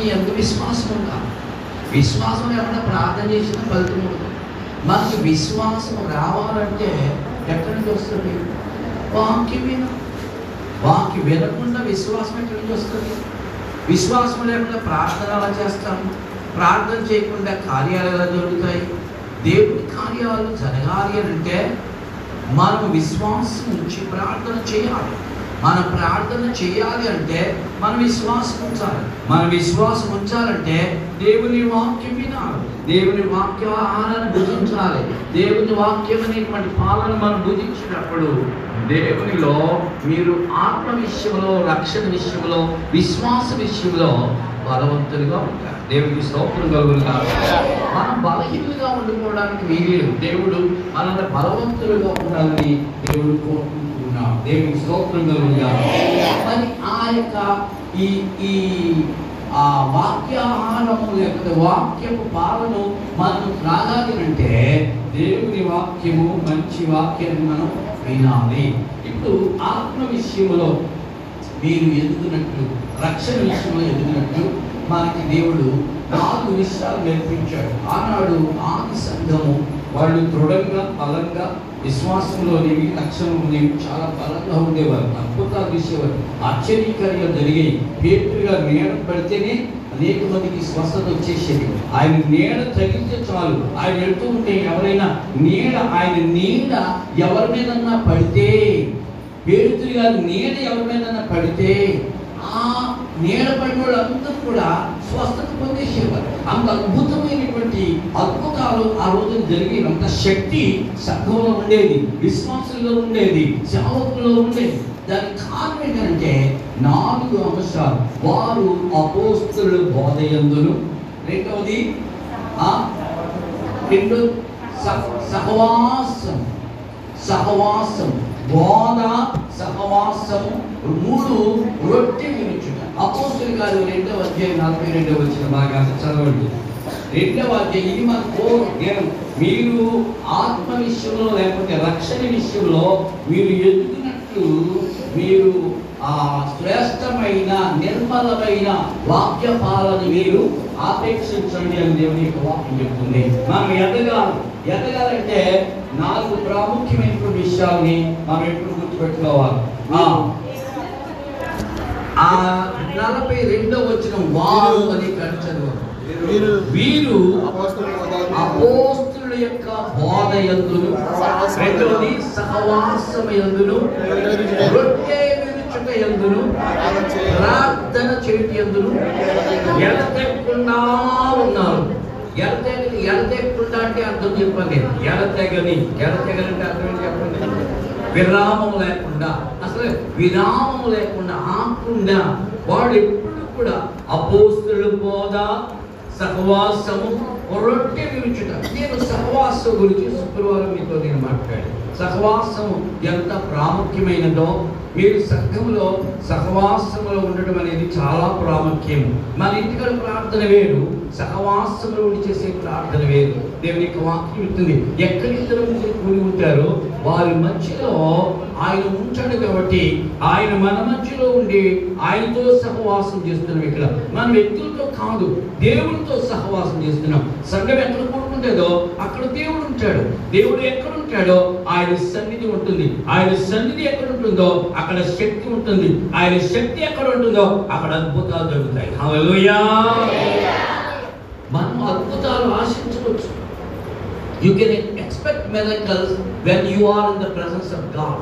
దేవుని ఎంత విశ్వాసం ఉండాలి విశ్వాసం లేకుండా ప్రార్థన చేసిన ఫలితం ఉండదు. మనకి విశ్వాసం రావాలంటే ఎక్కడి నుంచి వస్తుంది? వాక్యం విన వాక్యం వినకుండా విశ్వాసం ఎక్కడి నుంచి వస్తుంది? విశ్వాసం లేకుండా ప్రార్థన ఎలా చేస్తాము? ప్రార్థన చేయకుండా కార్యాలు ఎలా జరుగుతాయి? దేవుడి కార్యాలు జరగాలి అని అంటే మనం విశ్వాసం ఉంచి ప్రార్థన చేయాలి. మనం ప్రార్థన చేయాలి అంటే మన విశ్వాసం ఉంచాలి. మన విశ్వాసం ఉంచాలంటే దేవుని వాక్యం వినాలి. దేవుని వాక్య ఆహారాన్ని భుజించాలి. దేవుని వాక్యం అనేటువంటి పాలన మనం భుజించినప్పుడు దేవునిలో మీరు ఆత్మ విషయంలో రక్షణ విషయంలో విశ్వాస విషయంలో బలవంతులుగా ఉంటారు. దేవుడికి స్తోత్రం కలుగుతారు మనం బలహీనులుగా ఉండిపోవడానికి వీలేదు దేవుడు మనల్ని బలవంతులుగా ఉండాలని దేవుడు కోరుకుంటున్నాడు. దేవుడికి స్తోత్రం కలుగులుగా మరి ఆ యొక్క ఈ ఈ ఆ వాక్యాహారము లేకపోతే వాక్యపు పాలను మనం త్రాగాలి అంటే దేవుని వాక్యము మంచి వాక్యాన్ని మనం వినాలి. ఇప్పుడు ఆత్మ విషయంలో మీరు ఎదుగునట్లు రక్షణ విషయంలో ఎదుగునట్లు మనకి దేవుడు నాలుగు విషయాలు నేర్పించాడు. ఆనాడు ఆది సంఘము వాళ్ళు దృఢంగా బలంగా విశ్వాసంలో నీవి లక్ష్యంలో లక్ష్యంలోనేవి చాలా బలంగా ఉండేవారు అద్భుతాలు తీసేవారు ఆశ్చర్యకార్యాలు జరిగాయి. పేతులుగా నీడ పడితేనే అనేక మందికి స్వస్థత వచ్చేసేది. ఆయన నీడ తగిలితే చాలు. ఆయన వెళ్తూ ఉంటే ఎవరైనా నీడ ఆయన నీడ ఎవరి మీదన్నా పడితే? పేరుతులు గారు నీడ ఎవరి మీదన్నా పడితే? ఆ నీడ పడిన కూడా స్వస్థత పొందేసేవారు అంత అద్భుతమైనటువంటి అద్భుతాలు ఆ రోజున జరిగినంత శక్తి సంఘంలో ఉండేది విశ్వాసంలో ఉండేది సేవకుల్లో ఉండేది. దానికి కారణం ఏంటంటే నాలుగు అంశాలు. వారు అపోస్తుల బోధయందును. రెండవది రెండు సహవాసం. సహవాసం. బోధ సహవాసం. మూడు రొట్టె వినుచుట. అపోస్తులు గారు రెండవ అధ్యాయం నలభై రెండవ వచ్చిన బాగా చదవండి. రెండవ అధ్యాయం ఇది మన కోరు జ్ఞానం. మీరు ఆత్మ విషయంలో లేకపోతే రక్షణ విషయంలో మీరు ఎదుగునట్లు మీరు ఆ శ్రేష్టమైన నిర్మలమైన వాక్య పాలన మీరు ఆపేక్షించండి అని దేవుని యొక్క వాక్యం చెప్తుంది. మనం ఎదగాలి. ఎదగాలంటే నాలుగు ప్రాముఖ్యమైనటువంటి విషయాల్ని మనం ఎప్పుడు గుర్తుపెట్టుకోవాలి? ఆ నలభై రెండో వచ్చిన వారు అని చదువు వీరు వీరు అపోస్తలుల బోధ అపోస్తుల యొక్క బోధ ఎందును రెండవది సహవాసం ఎందును రొట్టె విరుచుట ఎందును ప్రార్థన చేయ- ప్రార్థన చేయటి ఎందును ఎడతెక్కకుండా ఉన్నారు. ఎడతెగ ఎడతెక్కకుండా అంటే అర్థం చెప్పండి. ఎడతెగని ఎడతెగని అంటే అర్థం చెప్పండి? విరామం లేకుండా అసలు విరామం లేకుండా ఆకుండా వాడు ఎప్పుడు కూడా అపోస్తుల బోధ సహవాసము రొట్టె విరుచుట నేను సహవాసం గురించి శుక్రవారం మీతో నేను మాట్లాడాను. సహవాసము ఎంత ప్రాముఖ్యమైనదో మీరు సంఘంలో సహవాసములో ఉండడం అనేది చాలా ప్రాముఖ్యం మన ఇంటికాడ ప్రార్థన వేరు సహవాసంలో ఉండి చేసే ప్రార్థన వేరు. దేవుని యొక్క వాక్యం ఇస్తుంది ఎక్కడిద్దరు కూడి ఉంటారో వారి మధ్యలో ఆయన ఉంచాడు కాబట్టి ఆయన మన మధ్యలో ఉండి ఆయనతో సహవాసం చేస్తున్నాం ఇక్కడ. మన వ్యక్తులతో కాదు దేవునితో సహవాసం చేస్తున్నాం. సంఘం ఎక్కడ కూడుకుంటుందో అక్కడ దేవుడు ఉంటాడు. దేవుడు ఎక్కడ ఉంటాడో ఆయన సన్నిధి ఉంటుంది. ఆయన సన్నిధి ఎక్కడ ఉంటుందో అక్కడ శక్తి ఉంటుంది. ఆయన శక్తి ఎక్కడ ఉంటుందో అక్కడ అద్భుతాలు జరుగుతాయి. మనం అద్భుతాలు ఆశించవచ్చు. You can expect miracles when you are in the presence of God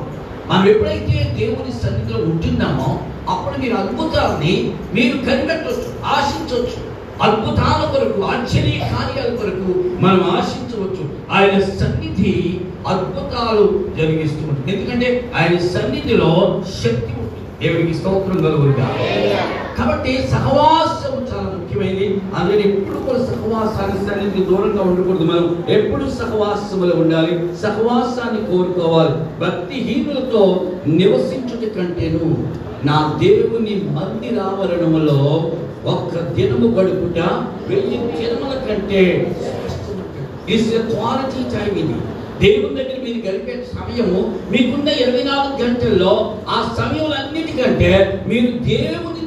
మనం ఎప్పుడైతే దేవుని సన్నిధిలో ఉంటున్నామో అప్పుడు మీరు అద్భుతాలని మీరు కనిపెట్టవచ్చు ఆశించవచ్చు. అద్భుతాల కొరకు ఆశ్చర్య కార్యాల కొరకు మనం ఆశించవచ్చు. ఆయన సన్నిధి అద్భుతాలు జరిగిస్తూ ఉంటుంది. ఎందుకంటే ఆయన సన్నిధిలో శక్తి ఉంటుంది. దేవుడికి స్తోత్రం కలుగురుగా కాబట్టి సహవాసం చాలా ముఖ్యమైనది. అందుకని ఎప్పుడు కూడా సహవాసాన్ని సన్నిధికి దూరంగా ఉండకూడదు మనం. ఎప్పుడు సహవాసములో ఉండాలి? సహవాసాన్ని కోరుకోవాలి. భక్తిహీనులతో నివసించుట కంటేను నా దేవుని మందిరావరణములో ఒక్క దినము గడుపుట వెయ్యి దినముల కంటే ఇట్స్ క్వాలిటీ టైం ఇది దేవుని దగ్గర మీరు గడిపే సమయము మీకున్న ఇరవై నాలుగు గంటల్లో ఆ సమయంలో అన్నిటికంటే మీరు దేవుని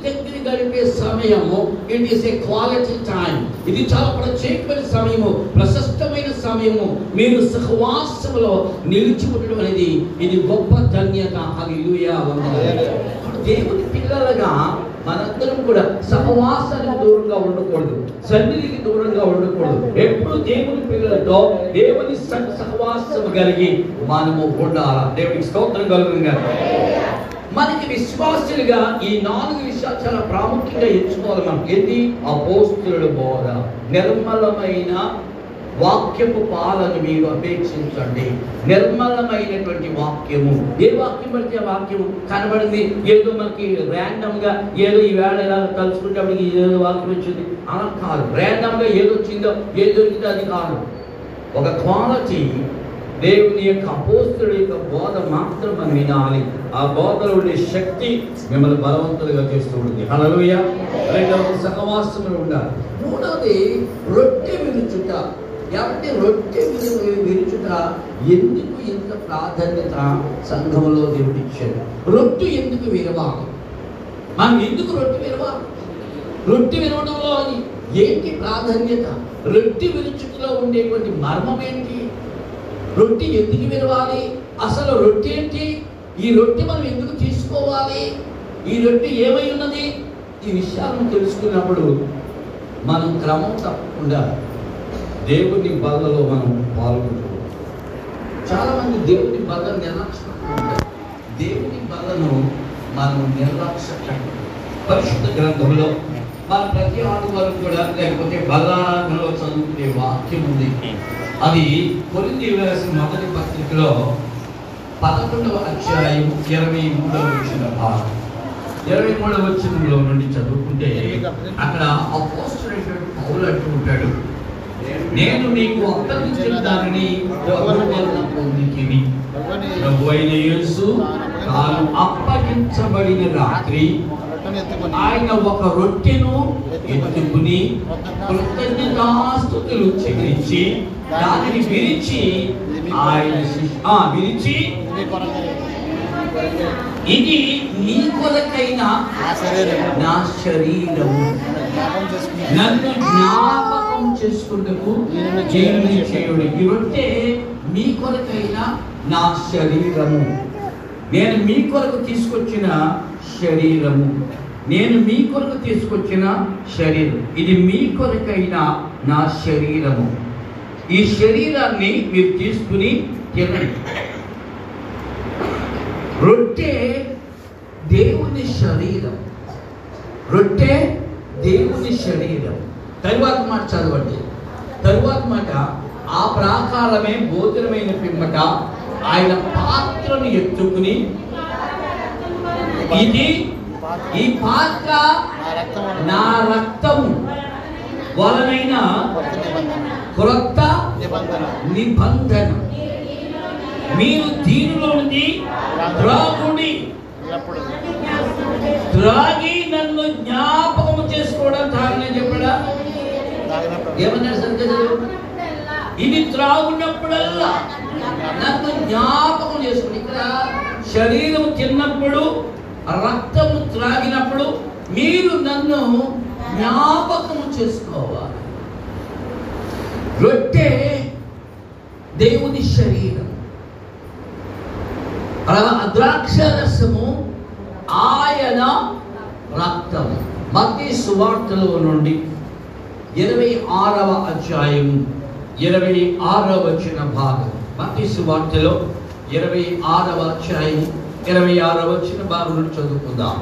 గడిపే సమయము. It is a quality time ఇది చాలా ప్రత్యేకమైన సమయము ప్రశస్తమైన సమయము. మీరు సహవాసములో నిలిచి ఉండడం అనేది ఇది గొప్ప ధన్యత. అది దేవుని పిల్లలుగా మనందరం కూడా సహవాసానికి దూరంగా ఉండకూడదు. సన్నిధికి దూరంగా ఉండకూడదు. ఎప్పుడు దేవుని పిల్లలతో దేవుని సహవాసం కలిగి మనము ఉండాలి? దేవునికి స్తోత్రం కలుగుతుంది మనకి విశ్వాసులుగా ఈ నాలుగు విషయాలు చాలా ప్రాముఖ్యంగా ఎంచుకోవాలి మనం ఏంటి? అపోస్తుల బోధ. నిర్మలమైన వాక్యపు పాలను మీరు అపేక్షించండి. నిర్మలమైనటువంటి వాక్యము. ఏ వాక్యం పడితే ఆ వాక్యము కనబడింది? ఏదో మనకి ర్యాండమ్గా ఏదో ఈ వేళ ఎలా తలుచుకుంటే ఏదో వాక్యం వచ్చింది. అలా కాదు. ర్యాండమ్గా ఏదో వచ్చిందో ఏదో అది కాదు. ఒక క్వాలిటీ దేవుని యొక్క అపోస్తుడి యొక్క బోధ మాత్రం మనం వినాలి ఆ బోధలో ఉండే శక్తి మిమ్మల్ని బలవంతులుగా చేస్తూ ఉంటుంది. హలలుయ రెండవది సహవాసంలో ఉండాలి. మూడవది రొట్టె విరుచుట కాబట్టి రొట్టె విరుచుట ఎందుకు ఇంత ప్రాధాన్యత సంఘంలో దేవుడు ఇచ్చాడు రొట్టె ఎందుకు విరవాలి మనం ఎందుకు రొట్టె విరవాలి రొట్టె విరవడంలో అది ఏంటి ప్రాధాన్యత? రొట్టె విరుచుటలో ఉండేటువంటి మర్మం ఏంటి? రొట్టె ఎందుకు విలవాలి? అసలు రొట్టె ఏంటి? ఈ రొట్టె మనం ఎందుకు తీసుకోవాలి? ఈ రొట్టె ఏమై ఉన్నది? ఈ విషయాలను తెలుసుకున్నప్పుడు మనం క్రమం తప్పకుండా దేవుని బలలో మనం పాల్గొంటాం. చాలామంది దేవుడి దేవుని బలను నిర్లక్ష్యం దేవుని బలను మనం నిర్లక్ష్యం పరిశుద్ధ గ్రంథంలో మన ప్రతి ఆదివారం కూడా లేకపోతే బలాలో చదువుకునే వాక్యం ఉంది. అది కొరింది వేసిన మొదటి పత్రికలో పదకొండవ అధ్యాయం ఇరవై మూడవ వచ్చిన భాగం. ఇరవై మూడవ వచ్చినంలో నుండి చదువుకుంటే అక్కడ అపోస్తుడైనటువంటి పౌలు అంటూ ఉంటాడు నేను నీకు అప్పగించిన దానిని పొందికిని ప్రభు అయిన యేసు తాను అప్పగించబడిన రాత్రి ఆయన ఒక రొట్టెను ఎత్తుకుని. కృతజ్ఞతాస్తుతులు చెల్లించి దానిని విరిచి ఆయన ఆ, విరిచి ఇది నీ కొరకైన నా శరీరము. నన్ను జ్ఞాపకం చేసుకుంటకు దేవుని చేయుడు ఈ రొట్టె మీ కొరకైన నా శరీరము. నేను మీ కొరకు తీసుకొచ్చిన శరీరము. నేను మీ కొరకు తీసుకొచ్చిన శరీరం. ఇది మీ కొరకైన నా శరీరము. ఈ శరీరాన్ని మీరు తీసుకుని తినండి. రొట్టె దేవుని శరీరం. రొట్టె దేవుని శరీరం. తరువాత మాట చదవండి. తరువాత మాట ఆ ప్రాకారమే భోజనమైన పిమ్మట ఆయన పాత్రను ఎత్తుకుని ఇది ఈ పాత్ర నా రక్తము. వలనైన క్రొత్త నిబంధన. మీరు దీనిలో నుండి త్రాగుడి త్రాగి నన్ను జ్ఞాపకం చేసుకోవడం తాగనే చెప్పడా? చదువు? ఇది త్రాగున్నప్పుడల్లా నన్ను జ్ఞాపకం చేసుకుని ఇక్కడ శరీరం తిన్నప్పుడు రక్తము త్రాగినప్పుడు మీరు నన్ను జ్ఞాపకం చేసుకోవాలి. రొట్టె దేవుని శరీరం. ద్రాక్ష రసము ఆయన రక్తము. మధ్య సువార్తలో నుండి ఇరవై ఆరవ అధ్యాయం ఇరవై ఆరవ వచ్చిన భాగం. మధ్య సువార్తలో ఇరవై ఆరవ అధ్యాయం ఇరవై ఆరవ వచ్చిన భాగం చదువుకుందాం.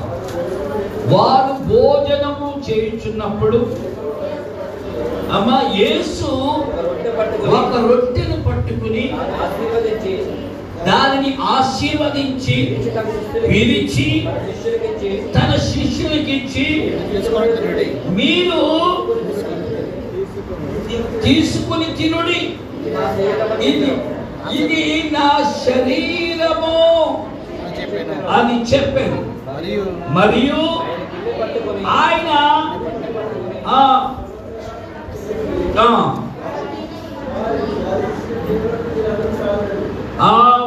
వారు భోజనము చేయుచున్నప్పుడు అమ్మ యేసు ఒక రొట్టెను పట్టుకుని దానిని ఆశీర్వదించి విరిచి తన శిష్యులకిచ్చి మీరు తీసుకుని తినుడి. ఇది ఇది నా శరీరము. అని చెప్పాను. మరియు ఆయన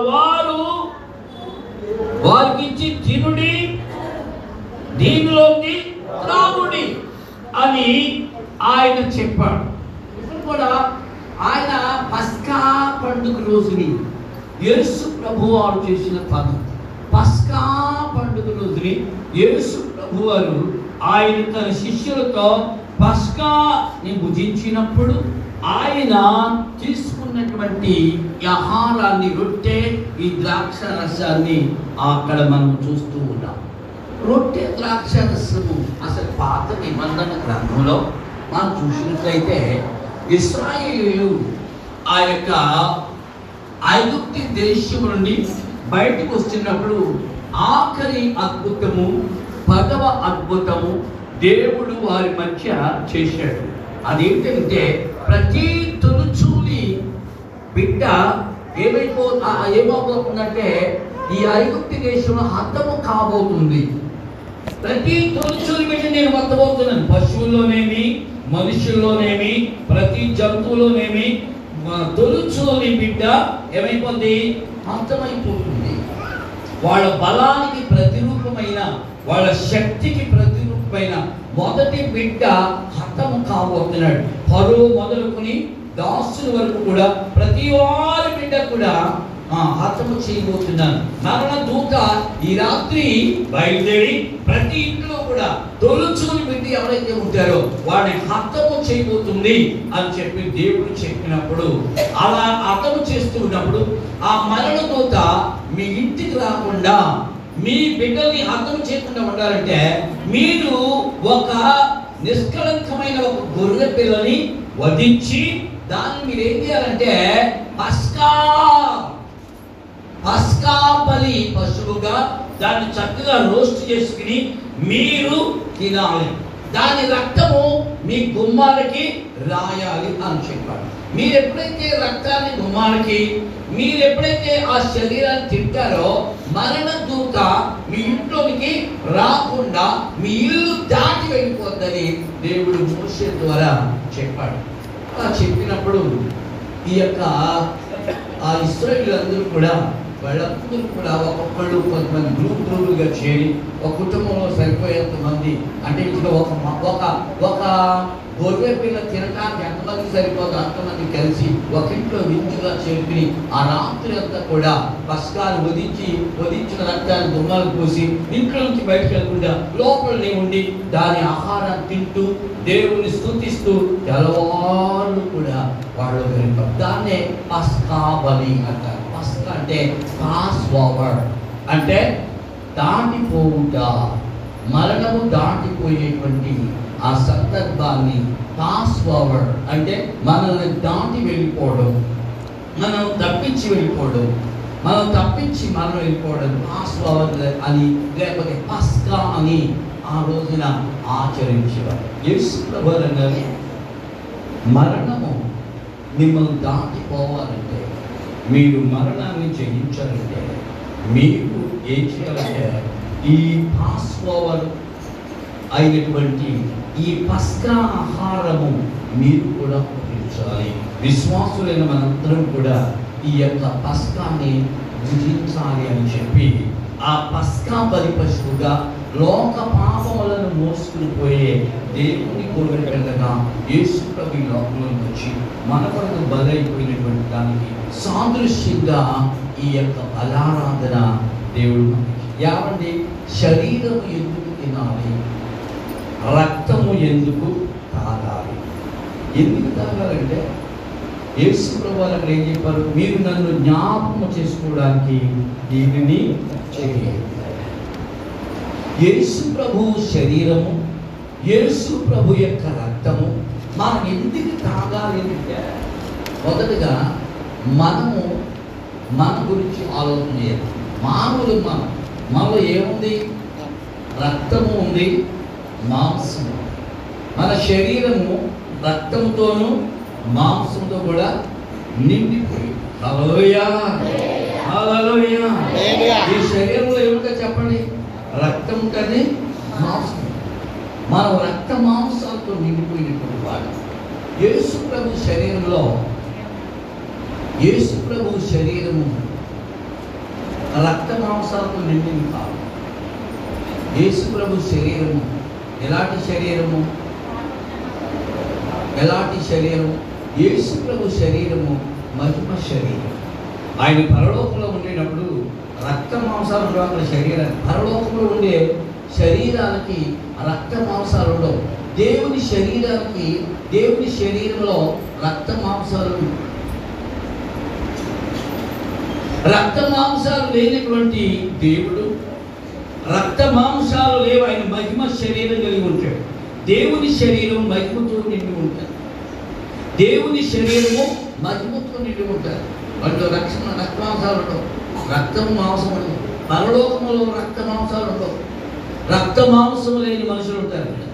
వారు వారికి ఇచ్చి తినుడి దీనిలోకి త్రాగుడి ఆయన చెప్పాడు. ఇప్పుడు కూడా ఆయన పస్కా పండుగ రోజుని యేసు ప్రభు వారు చేసిన పని పస్కా పండుగ రోజుని యేసు ప్రభు వారు ఆయన తన శిష్యులతో పస్కాని భుజించినప్పుడు ఆయన తీసుకున్నటువంటి ఆహారాన్ని రొట్టె ఈ ద్రాక్ష రసాన్ని అక్కడ మనం చూస్తూ ఉన్నాం. రొట్టె ద్రాక్ష రసము అసలు పాత నిబంధన గ్రంథంలో మనం చూసినట్లయితే ఇస్రాయేలు ఆ యొక్క ఐగుప్తి దేశం నుండి బయటకు వస్తున్నప్పుడు ఆఖరి అద్భుతము పదవ అద్భుతము దేవుడు వారి మధ్య చేశాడు. అదేంటంటే ప్రతి తొలుచూలి బిడ్డ ఏమైపో ఏమవుతుందంటే ఈ ఐగుప్తి దేశంలో హతము కాబోతుంది. ప్రతి తొలుచూలి బిడ్డ నేను హతమవుతున్నాను. పశువుల్లోనేమి మనుషుల్లోనేమి ప్రతి జంతువులోనేమి తొలుచూలి బిడ్డ ఏమైపోతుంది హతమైపోతుంది. వాళ్ళ బలానికి ప్రతిరూపమైన వాళ్ళ శక్తికి ప్రతిరూపమైన మొదటి బిడ్డ హతము కాబోతున్నాడు పరువు మొదలుకొని దాసుల వరకు కూడా ప్రతి వారి బిడ్డ కూడా ఆ, చేయబోతున్నాను. మరణ దూత ఈ రాత్రి బయలుదేరి ప్రతి ఇంట్లో కూడా తొలుచుకుని బిడ్డ ఎవరైతే ఉంటారో వాడిని హతము చేయబోతుంది అని చెప్పి దేవుడు చెప్పినప్పుడు అలా హతము చేస్తూ ఉన్నప్పుడు ఆ మరణ దూత మీ ఇంటికి రాకుండా మీ బిడ్డల్ని అర్థం చేయకుండా ఉండాలంటే మీరు ఒక నిష్కలంకమైన ఒక గొర్రె పిల్లని వధించి దాన్ని మీరు ఏం చేయాలంటే పస్కా పస్కాబలి పశువుగా దాన్ని చక్కగా రోస్ట్ చేసుకుని మీరు తినాలి. దాని రక్తము మీ గుమ్మాలకి రాయాలి అని చెప్పాడు. మీరు ఎప్పుడైతే రక్తాన్ని గుమ్మాలకి మీరు ఎప్పుడైతే ఆ శరీరాన్ని తింటారో మరణ దూత మీ ఇంట్లోనికి రాకుండా మీ ఇల్లు దాటి వెళ్ళిపోద్దని దేవుడు మోసే ద్వారా చెప్పాడు. అలా చెప్పినప్పుడు ఈ యొక్క ఆ ఇస్రాయేలీలందరూ కూడా వాళ్ళందరూ కూడా ఒక్కొక్కళ్ళు కొంతమంది గ్రూప్ గ్రూపులుగా చేరి ఒక కుటుంబంలో సరిపోయేంత మంది అంటే ఇక్కడ ఒక ఒక ఒక గొర్రె పిల్ల తినడానికి ఎంతమంది సరిపోదు అంతమంది కలిసి ఒక ఇంట్లో విందుగా చేరుకుని ఆ రాత్రి అంతా కూడా పస్కాలు వదించి వదించిన రక్తాన్ని దుమ్మాలు పోసి ఇంట్లో నుంచి బయటకు వెళ్ళకుండా లోపలనే ఉండి దాని ఆహారం తింటూ దేవుని స్తుతిస్తూ తెల్లవారు కూడా వాళ్ళు దాన్నే పస్కా బలి అంటారు. పస్కా అంటే పాస్ ఓవర్ అంటే దాటిపోవుట మరణము దాటిపోయేటువంటి ఆ సందర్భాన్ని పాస్ ఓవర్ అంటే మనల్ని దాటి వెళ్ళిపోవడం మనం తప్పించి వెళ్ళిపోవడం మనం తప్పించి మనం వెళ్ళిపోవడం పాస్ ఓవర్ అని లేకపోతే పస్కా అని ఆ రోజున ఆచరించేవారు. యేసు మరణము మిమ్మల్ని దాటిపోవాలి మీరు మరణాన్ని జయించాలంటే మీరు ఏం చేయాలంటే ఈ పాస్ ఓవర్ అయినటువంటి ఈ పస్కా ఆహారము మీరు కూడా ఉపయోగించాలి విశ్వాసులైన మనందరం కూడా ఈ యొక్క పస్కాన్ని భుజించాలి అని చెప్పి ఆ పస్కా బలి పశువుగా లోక పాపములను మోసుకుని పోయే దేవుని గొర్రె పిల్లగా యేసు ప్రభు ఈ లోకంలోకి వచ్చి మన కొరకు బలైపోయినటువంటి దానికి సాదృశ్యంగా ఈ యొక్క బలారాధన దేవుడు ఏమండి? శరీరం ఎందుకు తినాలి? రక్తము ఎందుకు తాగాలి? ఎందుకు తాగాలంటే యేసు ప్రభువారు అక్కడ ఏం చెప్పారు? మీరు నన్ను జ్ఞాపకం చేసుకోవడానికి దీనిని చేయాలి యేసు ప్రభు శరీరము యేసు ప్రభు యొక్క రక్తము మనం ఎందుకు తాగాలి అంటే మొదటగా మనము మన గురించి ఆలోచన చేయాలి. మామూలు మనం మనలో ఏముంది? రక్తము ఉంది మాంసము ఉంది. మన శరీరము రక్తంతోనూ మాంసంతో కూడా నిండిపోయి. ఈ శరీరంలో ఏమిటో చెప్పండి? రక్తం కానీ మాంసం. మనం రక్త మాంసాలతో నిండిపోయినటువంటి వాడు. యేసు ప్రభు శరీరంలో యేసు ప్రభు శరీరము రక్త మాంసాలతో నిండింది కాదు. యేసు ప్రభు శరీరము ఎలాంటి శరీరము? ఎలాంటి శరీరం యేసు ప్రభు శరీరము మహిమ శరీరం. ఆయన పరలోకంలో ఉండేటప్పుడు రక్త మాంసాలు ఉండవు అక్కడ శరీరానికి. పరలోకంలో ఉండే శరీరానికి రక్త మాంసాలు ఉండవు. దేవుని శరీరానికి దేవుని శరీరంలో రక్త మాంసాలు రక్త మాంసాలు లేనటువంటి దేవుడు రక్త మాంసాలు లేవు. ఆయన మహిమ శరీరం కలిగి ఉంటాడు. దేవుని శరీరం మహిమతో నిండి ఉంటారు. దేవుని శరీరము మహిమతో నిండి ఉంటారు. వాళ్ళు రక్షణ రక్త మాంసాలు ఉండవు. రక్తం మాంసం ఉండవు పరలోకములో రక్త మాంసాలు ఉండవు. రక్త మాంసం లేని మనుషులు ఉంటారు.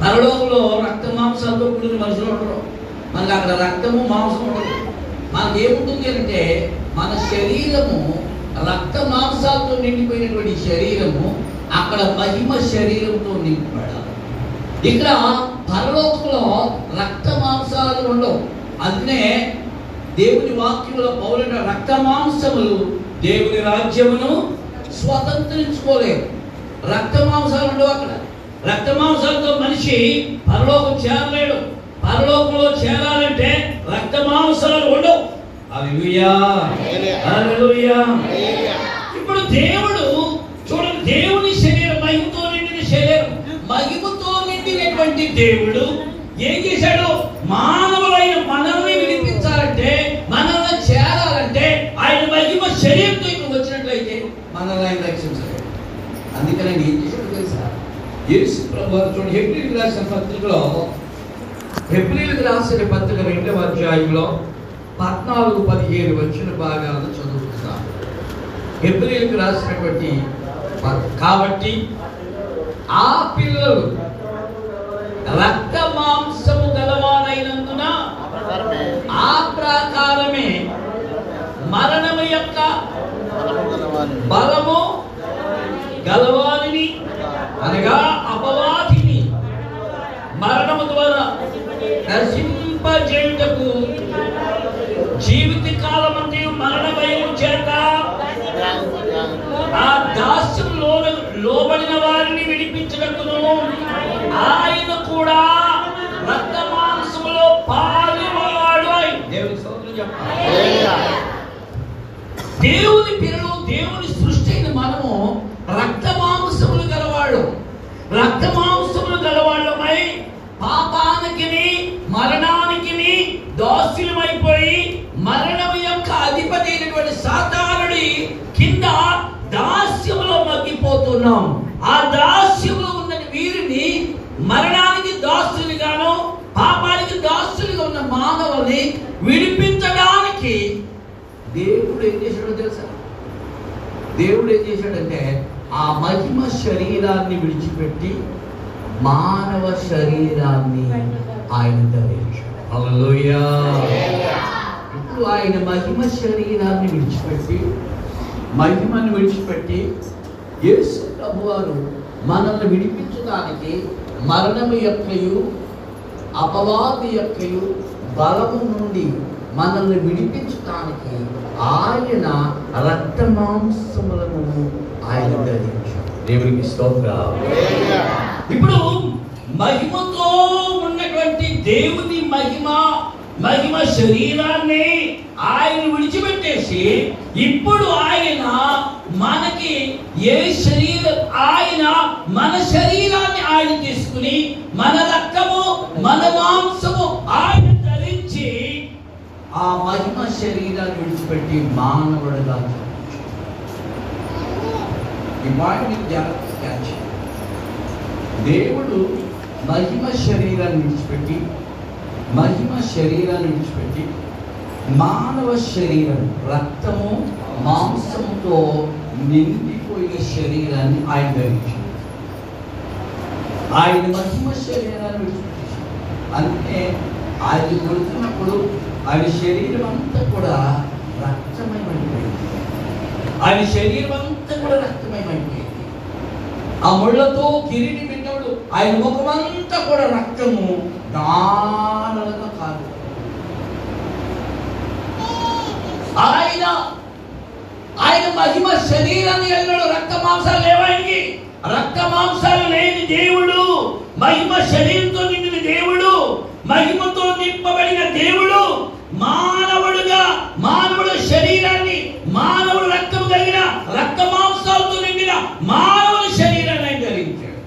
పరలోకంలో రక్త మాంసాలతో కూడిన మనుషులు ఉండరు. మనకి అక్కడ రక్తము మాంసం ఉండదు. మనకి ఏముంటుంది అంటే మన శరీరము రక్త మాంసాలతో నిండిపోయినటువంటి శరీరము అక్కడ మహిమ శరీరంతో నింపబడాలి. ఇక్కడ పరలోకంలో రక్త మాంసాలు ఉండవు. అందునే దేవుని వాక్యంలో పౌరుల రక్త మాంసములు దేవుని రాజ్యమును స్వతంత్రించుకోలేవు రక్త మాంసాలు ఉండవు అక్కడ. రక్త మాంసాలతో మనిషి పరలోకం చేరలేడు. పరలోకంలో చేరాలంటే రక్త మాంసాలు ఉండవు. ఇప్పుడు దేవుడు చూడండి దేవుని శరీరం మహిమతో నిండిన శరీరం. మహిమతో నిండినటువంటి దేవుడు ఏం చేశాడు? మానవులైన అందుకనే ఏం చేశాడు తెలుసా యేసు ప్రభు చూడండి హెబ్రిల్కి రాసిన పత్రికలో హెబ్రిల్కి రాసిన పత్రిక రెండవ అధ్యాయంలో పద్నాలుగు పదిహేను వచ్చిన భాగాలను చదువుకుందాం. హెబ్రిల్కి రాసినటువంటి కాబట్టి ఆ పిల్లలు రక్త మాంసము గలవానై ఆ ప్రకారమే మరణము యొక్క బలము గలవారిని అనగా అపవాదిని మరణము ద్వారా నశింపజేయుటకు జీవిత కాలమంది మరణ భయం చేత ఆ దాస్యం లోన లోబడిన విడిపించటకును ఆయన కూడా రక్త మాంసములో పాలువాడు. దేవుని స్తోత్రం చెప్పాలి దేవుని పిల్లలు దేవుని సృష్టి అయిన మనము రక్త మాంసములు గలవాడు రక్త మాంసములు గలవాళ్ళమై పాపానికి మరణానికి దాస్యులమైపోయి మరణం యొక్క అధిపతి అయినటువంటి సాతానుడి కింద దాస్యములో మగ్గిపోతున్నాం ఆ దాస్యములో ఉన్న వీరిని మరణానికి దాసులుగాను పాపానికి దాసులుగా ఉన్న మానవుల్ని విడిపించడానికి దేవుడు ఏం చేశాడో తెలుసా దేవుడు ఏం చేశాడంటే ఆ మహిమ శరీరాన్ని విడిచిపెట్టి మానవ శరీరాన్ని ఆయన ధరించాడు. ఇప్పుడు ఆయన మహిమ శరీరాన్ని విడిచిపెట్టి మహిమను విడిచిపెట్టి యేసు ప్రభువారు మనల్ని విడిపించడానికి మరణము యొక్కయు అపవాది యొక్కయు బలము నుండి మనల్ని విడిపించడానికి ఆయన రక్త మాంసములను ఆయన దేవునికి స్తోత్రం ఇప్పుడు మహిమతో ఉన్నటువంటి దేవుని మహిమ మహిమ శరీరాన్ని ఆయన విడిచిపెట్టేసి ఇప్పుడు ఆయన మనకి ఏ శరీరం ఆయన మన శరీరాన్ని ఆయన తీసుకుని మన రక్తము మన మాంసము ఆయన ధరించి ఆ మహిమ శరీరాన్ని విడిచిపెట్టి మానవుడుగా జన్మించాడు. ఈ దేవుడు మహిమ శరీరాన్ని విడిచిపెట్టి మహిమ శరీరాన్ని విడిచిపెట్టి మానవ శరీరం రక్తము మాంసంతో నిండిపోయిన శరీరాన్ని ఆయన ధరించాడు ఆయన మహిమ శరీరాన్ని విడిచిపెట్టేశాడు. అంటే ఆయన కొడుతున్నప్పుడు ఆయన శరీరం అంతా కూడా రక్తమయమైపోయింది ఆయన శరీరం అంతా కూడా రక్తమయమైపోయింది ఆ ముళ్ళతో కిరీటి పెట్టాడు ఆయన ముఖమంతా కూడా రక్తము దానలుగా కాదు. ఆయన ఆయన మహిమ శరీరాన్ని వెళ్ళాడు రక్త మాంసాలు లేవాయనికి రక్త మాంసాలు లేని దేవుడు మహిమ శరీరంతో నిండిన దేవుడు మహిమతో నింపబడిన దేవుడు మానవుడుగా మానవుడు శరీరాన్ని మానవుడు రక్తం కలిగిన రక్త మానవుని శరీరాన్ని ధరించాడు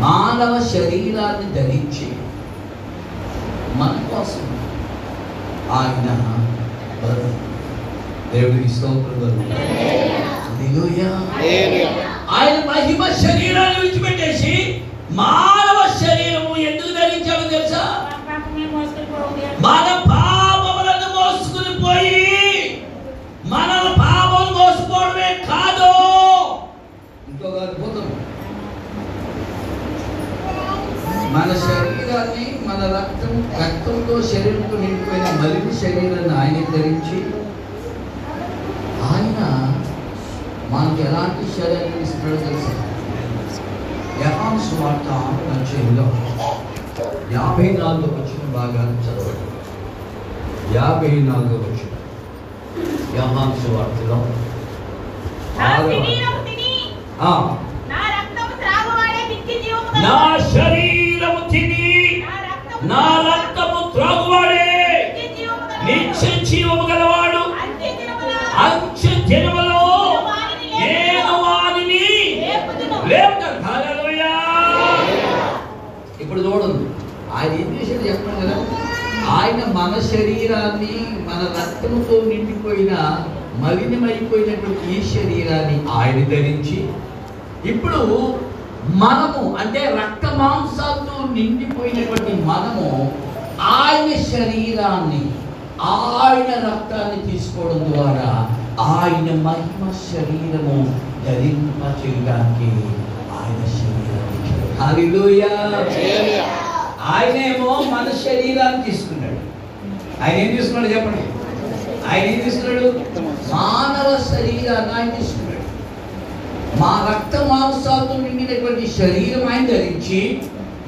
మానవ శరీరాన్ని ధరించి మన కోసం ఆయన. దేవుడికి స్తోత్రం. ఆయన మహిమ శరీరాన్ని విడిచిపెట్టేసి మానవ శరీరము ఎందుకు ధరించాడో తెలుసా మన పాపములను మోసుకుని పోయి మన పాపం మోసుకోవడమే కాదు ఇంకొక అద్భుతం మన శరీరాన్ని మన రక్తం రక్తంతో శరీరంతో నిండిపోయిన మలిన శరీరాన్ని ఆయన ధరించి ఆయన మనకి ఎలాంటి శరీరం ఇస్తున్నాడో తెలుసా? యహాన్ సువార్త అధ్యాయంలో యాభై నాలుగు వచ్చిన భాగాన్ని చదవండి. యాభై నాలుగు వచ్చిన యహాన్ సువార్తలో నా ఆరవ- నా రక్తము త్రాగువాడే. నిత్య జీవము గలవాడు. అంత్య దినములో నేను వారిని ఇప్పుడు చూడండి ఆయన ఏం చేశాడు చెప్పండి కదా? ఆయన మన శరీరాన్ని మన రక్తంతో నిండిపోయిన మలినమైపోయినటువంటి ఈ శరీరాన్ని ఆయన ధరించి ఇప్పుడు మనము అంటే రక్త మాంసాలతో నిండిపోయినటువంటి మనము ఆయన శరీరాన్ని ఆయన రక్తాన్ని తీసుకోవడం ద్వారా ఆయన మహిమ శరీరము ధరింప చేయడానికి ఆయన శరీరాన్ని ఆయనేమో మన శరీరాన్ని తీసుకున్నాడు. ఆయన ఏం తీసుకున్నాడు చెప్పండి? ఆయన ఏం తీసుకున్నాడు? మానవ శరీరాన్ని ఆయన తీసుకున్నాడు. మా రక్త మాంసాలతో నిండినటువంటి శరీరం ఆయన ధరించి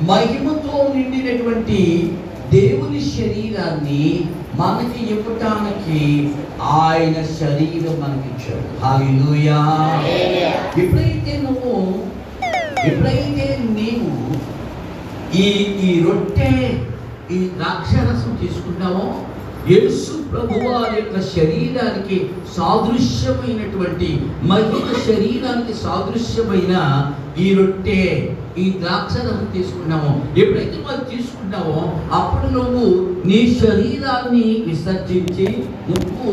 మహిమతో నిండినటువంటి దేవుని శరీరాన్ని మనకి ఇవ్వటానికి ఆయన శరీరం మనకిచ్చాడు. హల్లెలూయా. ఎప్పుడైతే నువ్వు ఎప్పుడైతే నీవు ఈ ఈ రొట్టె ఈ ద్రాక్షరసం తీసుకుంటామో యేసు ప్రభువారి యొక్క శరీరానికి సాదృశ్యమైనటువంటి మహిళ శరీరానికి సాదృశ్యమైన ఈ రొట్టె ఈ ద్రాక్షరసం తీసుకున్నామో. ఎప్పుడైతే మనం తీసుకుంటామో అప్పుడు నువ్వు నీ శరీరాన్ని విసర్జించి నువ్వు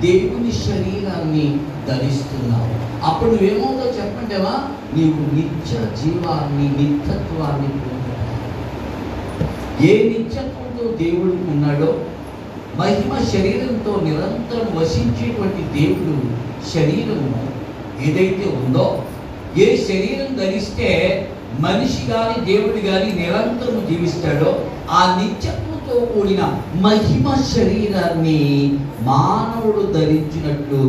దేవుని శరీరాన్ని ధరిస్తున్నావు. అప్పుడు నువ్వేమవుతావు చెప్పంటావా నీవు నిత్య జీవాన్ని నిత్యత్వాన్ని పొందుతావు. ఏ నిత్యత్వంతో దేవుడు ఉన్నాడో మహిమ శరీరంతో నిరంతరం వసించేటువంటి దేవుడు శరీరము ఏదైతే ఉందో ఏ శరీరం ధరిస్తే మనిషి కానీ దేవుడు కానీ నిరంతరం జీవిస్తాడో ఆ నిత్యత్వంతో కూడిన మహిమ శరీరాన్ని మానవుడు ధరించినట్లు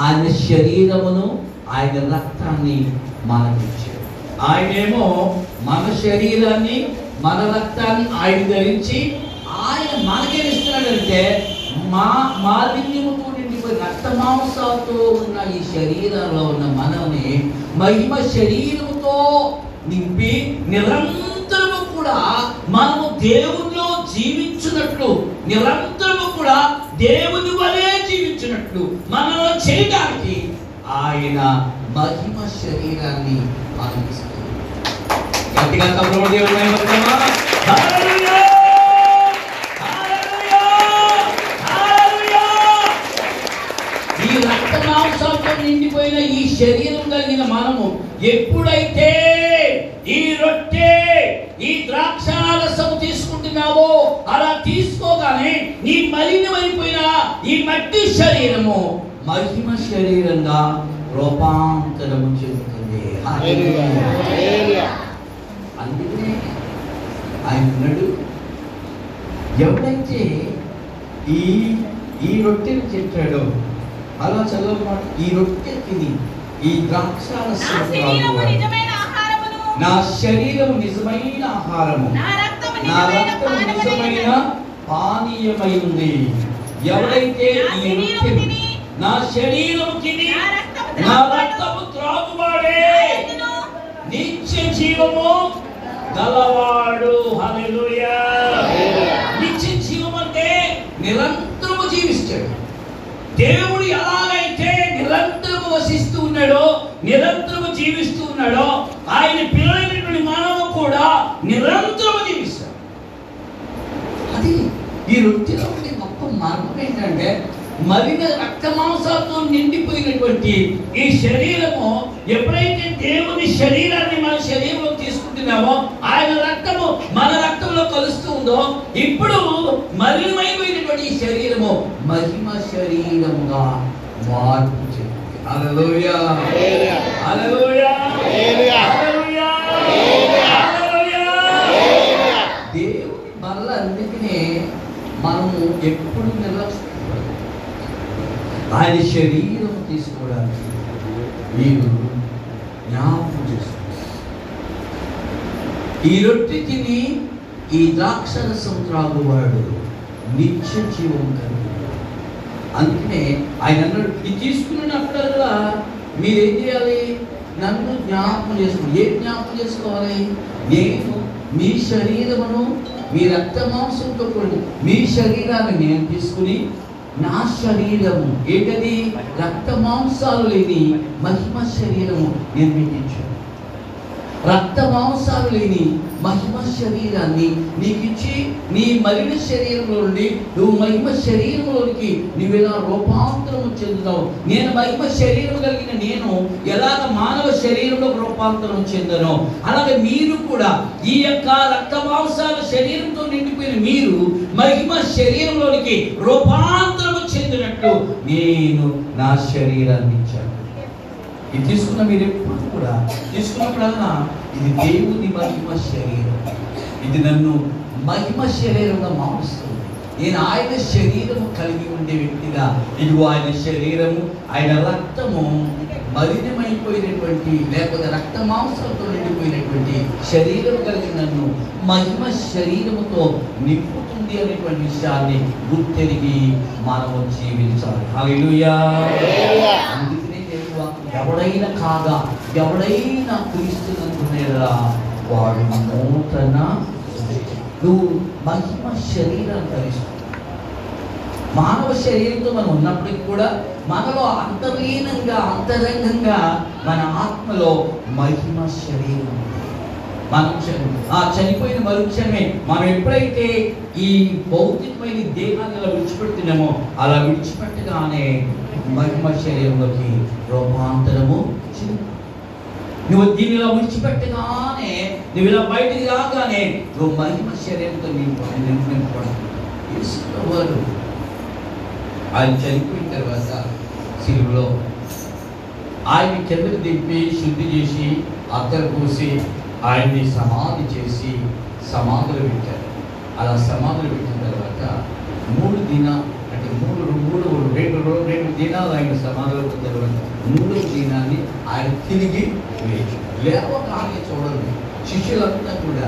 ఆయన శరీరమును ఆయన రక్తాన్ని మనకిచ్చాడు ఆయనేమో మన శరీరాన్ని మన రక్తాన్ని ఆయన ధరించి ఆయన మనకేమిస్తున్నాడంటే మా మాలిన్యముతో నిండిపోయి రక్త మాంసాలతో ఉన్న ఈ శరీరంలో ఉన్న మనల్ని మహిమ శరీరముతో నింపి నిరంతరము కూడా మనము దేవునిలో జీవించున్నట్లు నిరంతరము కూడా దేవుని వలె జీవించినట్లు మనలో చేయడానికి ఆయన మహిమ శరీరాన్ని మనకిస్తుంది గట్టిగా తమ్ముడు దేవుడు మహిమ హల్లెలూయా హల్లెలూయా హల్లెలూయా మాంసాలతో నిండిపోయిన ఈ శరీరం కలిగిన మనము ఎప్పుడైతే ఈ రొట్టె ఈ ద్రాక్షారసం తీసుకుంటున్నావో అలా తీసుకోగానే నీ మలినమైపోయిన ఈ మట్టి శరీరము మహిమ శరీరంగా రూపాంతరము చెందుతుంది. అందుకనే ఆయన ఉన్నాడు. ఎవరైతే ఈ ఈ రొట్టెను తింటాడో అలా చదవమాట ఈ రొట్టె తిని ఈ ద్రాక్షారసం నా శరీరం నిజమైన ఆహారము. నా రక్తం నిజమైన ఉన్నది. పానీయమైంది ఎవరైతే ఈ రొట్టెను నా శరీరం తిని నా రక్తము త్రాగువాడు. నిత్య జీవము గలవాడు. హల్లెలూయా. నిరంతరము జీవిస్తూ ఉన్నాడో ఆయన పిల్లలైనటువంటి మనము కూడా నిరంతరము జీవిస్తాడు అది ఈ రొట్టెలో ఉండే గొప్ప మర్మం ఏంటంటే మరిన రక్త మాంసాలతో నిండిపోయినటువంటి ఈ శరీరము ఎప్పుడైతే దేవుని శరీరాన్ని మన శరీరంలో తీసుకుంటున్నామో ఆయన రక్తము మన రక్తంలో కలుస్తూ ఉందో ఇప్పుడు మలినమైపోయినటువంటి ఈ శరీరము మహిమ శరీరముగా మార్పు చెందింది హల్లెలూయా అందుకనే మనము ఎప్పుడు నిర్లక్ష్యం ఆయన శరీరం తీసుకోవడానికి మీరు జ్ఞాపకం చేసుకోవాలి. ఈ రొట్టె తిని ఈ ద్రాక్షరసం త్రాగువాడు నిత్య జీవం కలిగి అందుకనే ఆయన అన్నాడు ఇది తీసుకున్నప్పుడల్లా మీరేం చేయాలి? నన్ను జ్ఞాపకం చేసుకోండి ఏ జ్ఞాపకం చేసుకోవాలి? నేను మీ శరీరమును మీ రక్త మాంసంతో కూడి మీ శరీరాన్ని నేను తీసుకుని నా శరీరము ఏంటది? రక్త మాంసాలు లేని మహిమ శరీరము నిర్మించాను రక్త మాంసాలు లేని మహిమ శరీరాన్ని నీకిచ్చి నీ మలిన శరీరంలో నుండి నువ్వు మహిమ శరీరంలోనికి నువ్వు ఎలా రూపాంతరం చెందుతావు? నేను మహిమ శరీరం కలిగిన నేను ఎలాగ మానవ శరీరంలో రూపాంతరం చెందను అలాగే మీరు కూడా ఈ యొక్క రక్త మాంసాల శరీరంతో నిండిపోయిన మీరు మహిమ శరీరంలోనికి రూపాంతరం చెందినట్టు నేను నా శరీరాన్ని ఇచ్చాను. ఇది తీసుకున్న మీరు ఎప్పుడు కూడా తీసుకున్నప్పుడల్లా ఇది దేవుని మహిమ శరీరం. ఇది నన్ను మహిమ శరీరంగా మారుస్తుంది. నేను ఆయన శరీరము కలిగి ఉండే వ్యక్తిగా ఇదిగో ఆయన శరీరము ఆయన రక్తము మలినమైపోయినటువంటి లేకపోతే రక్త మాంసాలతో నిండిపోయినటువంటి శరీరం కలిగి నన్ను మహిమ శరీరముతో నింపుతుంది అనేటువంటి విషయాన్ని గుర్తెరిగి మనము జీవించాలి. హల్లెలూయా హల్లెలూయా. అందుకనే దేవుడు వాక్యం, ఎవడైనా కాగా ఎవడైనా క్రీస్తునందునేలా వాడు నూతన నువ్వు మహిమ శరీరాన్ని ధరిస్తావు. మానవ శరీరంతో మనం ఉన్నప్పటికీ కూడా మనలో అంతర్లీనంగా అంతరంగంగా మన ఆత్మలో మహిమ శరీరం మనం ఆ చనిపోయిన మరుక్షణమే మనం ఎప్పుడైతే ఈ భౌతికమైన దేహాన్ని అలా విడిచిపెడుతున్నామో అలా విడిచిపెట్టగానే మహిమ శరీరంలోకి రూపాంతరము నువ్వు దీన్ని ఇలా విడిచిపెట్టగానే నువ్వు ఇలా బయటికి రాగానే నువ్వు మహిమ శరీరంతో నీవు నింపబడుతుంది వారు. ఆయన చనిపోయిన తర్వాత సిలువలో ఆయన కిందకు దింపి శుద్ధి చేసి అత్తర పూసి ఆయన్ని సమాధి చేసి సమాధులు పెట్టారు. అలా సమాధులు పెట్టిన తర్వాత మూడు దిన రెండు రోజు రెండు దినాలు ఆయన సమాధులు తర్వాత మూడో దినాన్ని ఆయన తిరిగి లేచి. లేవగానే చూడండి. శిష్యులంతా కూడా